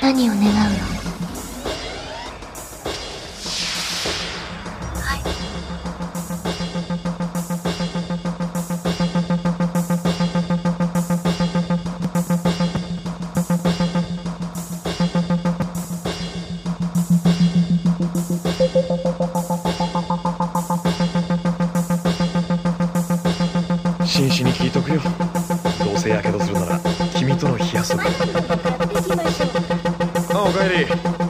何を願うの？おかえり。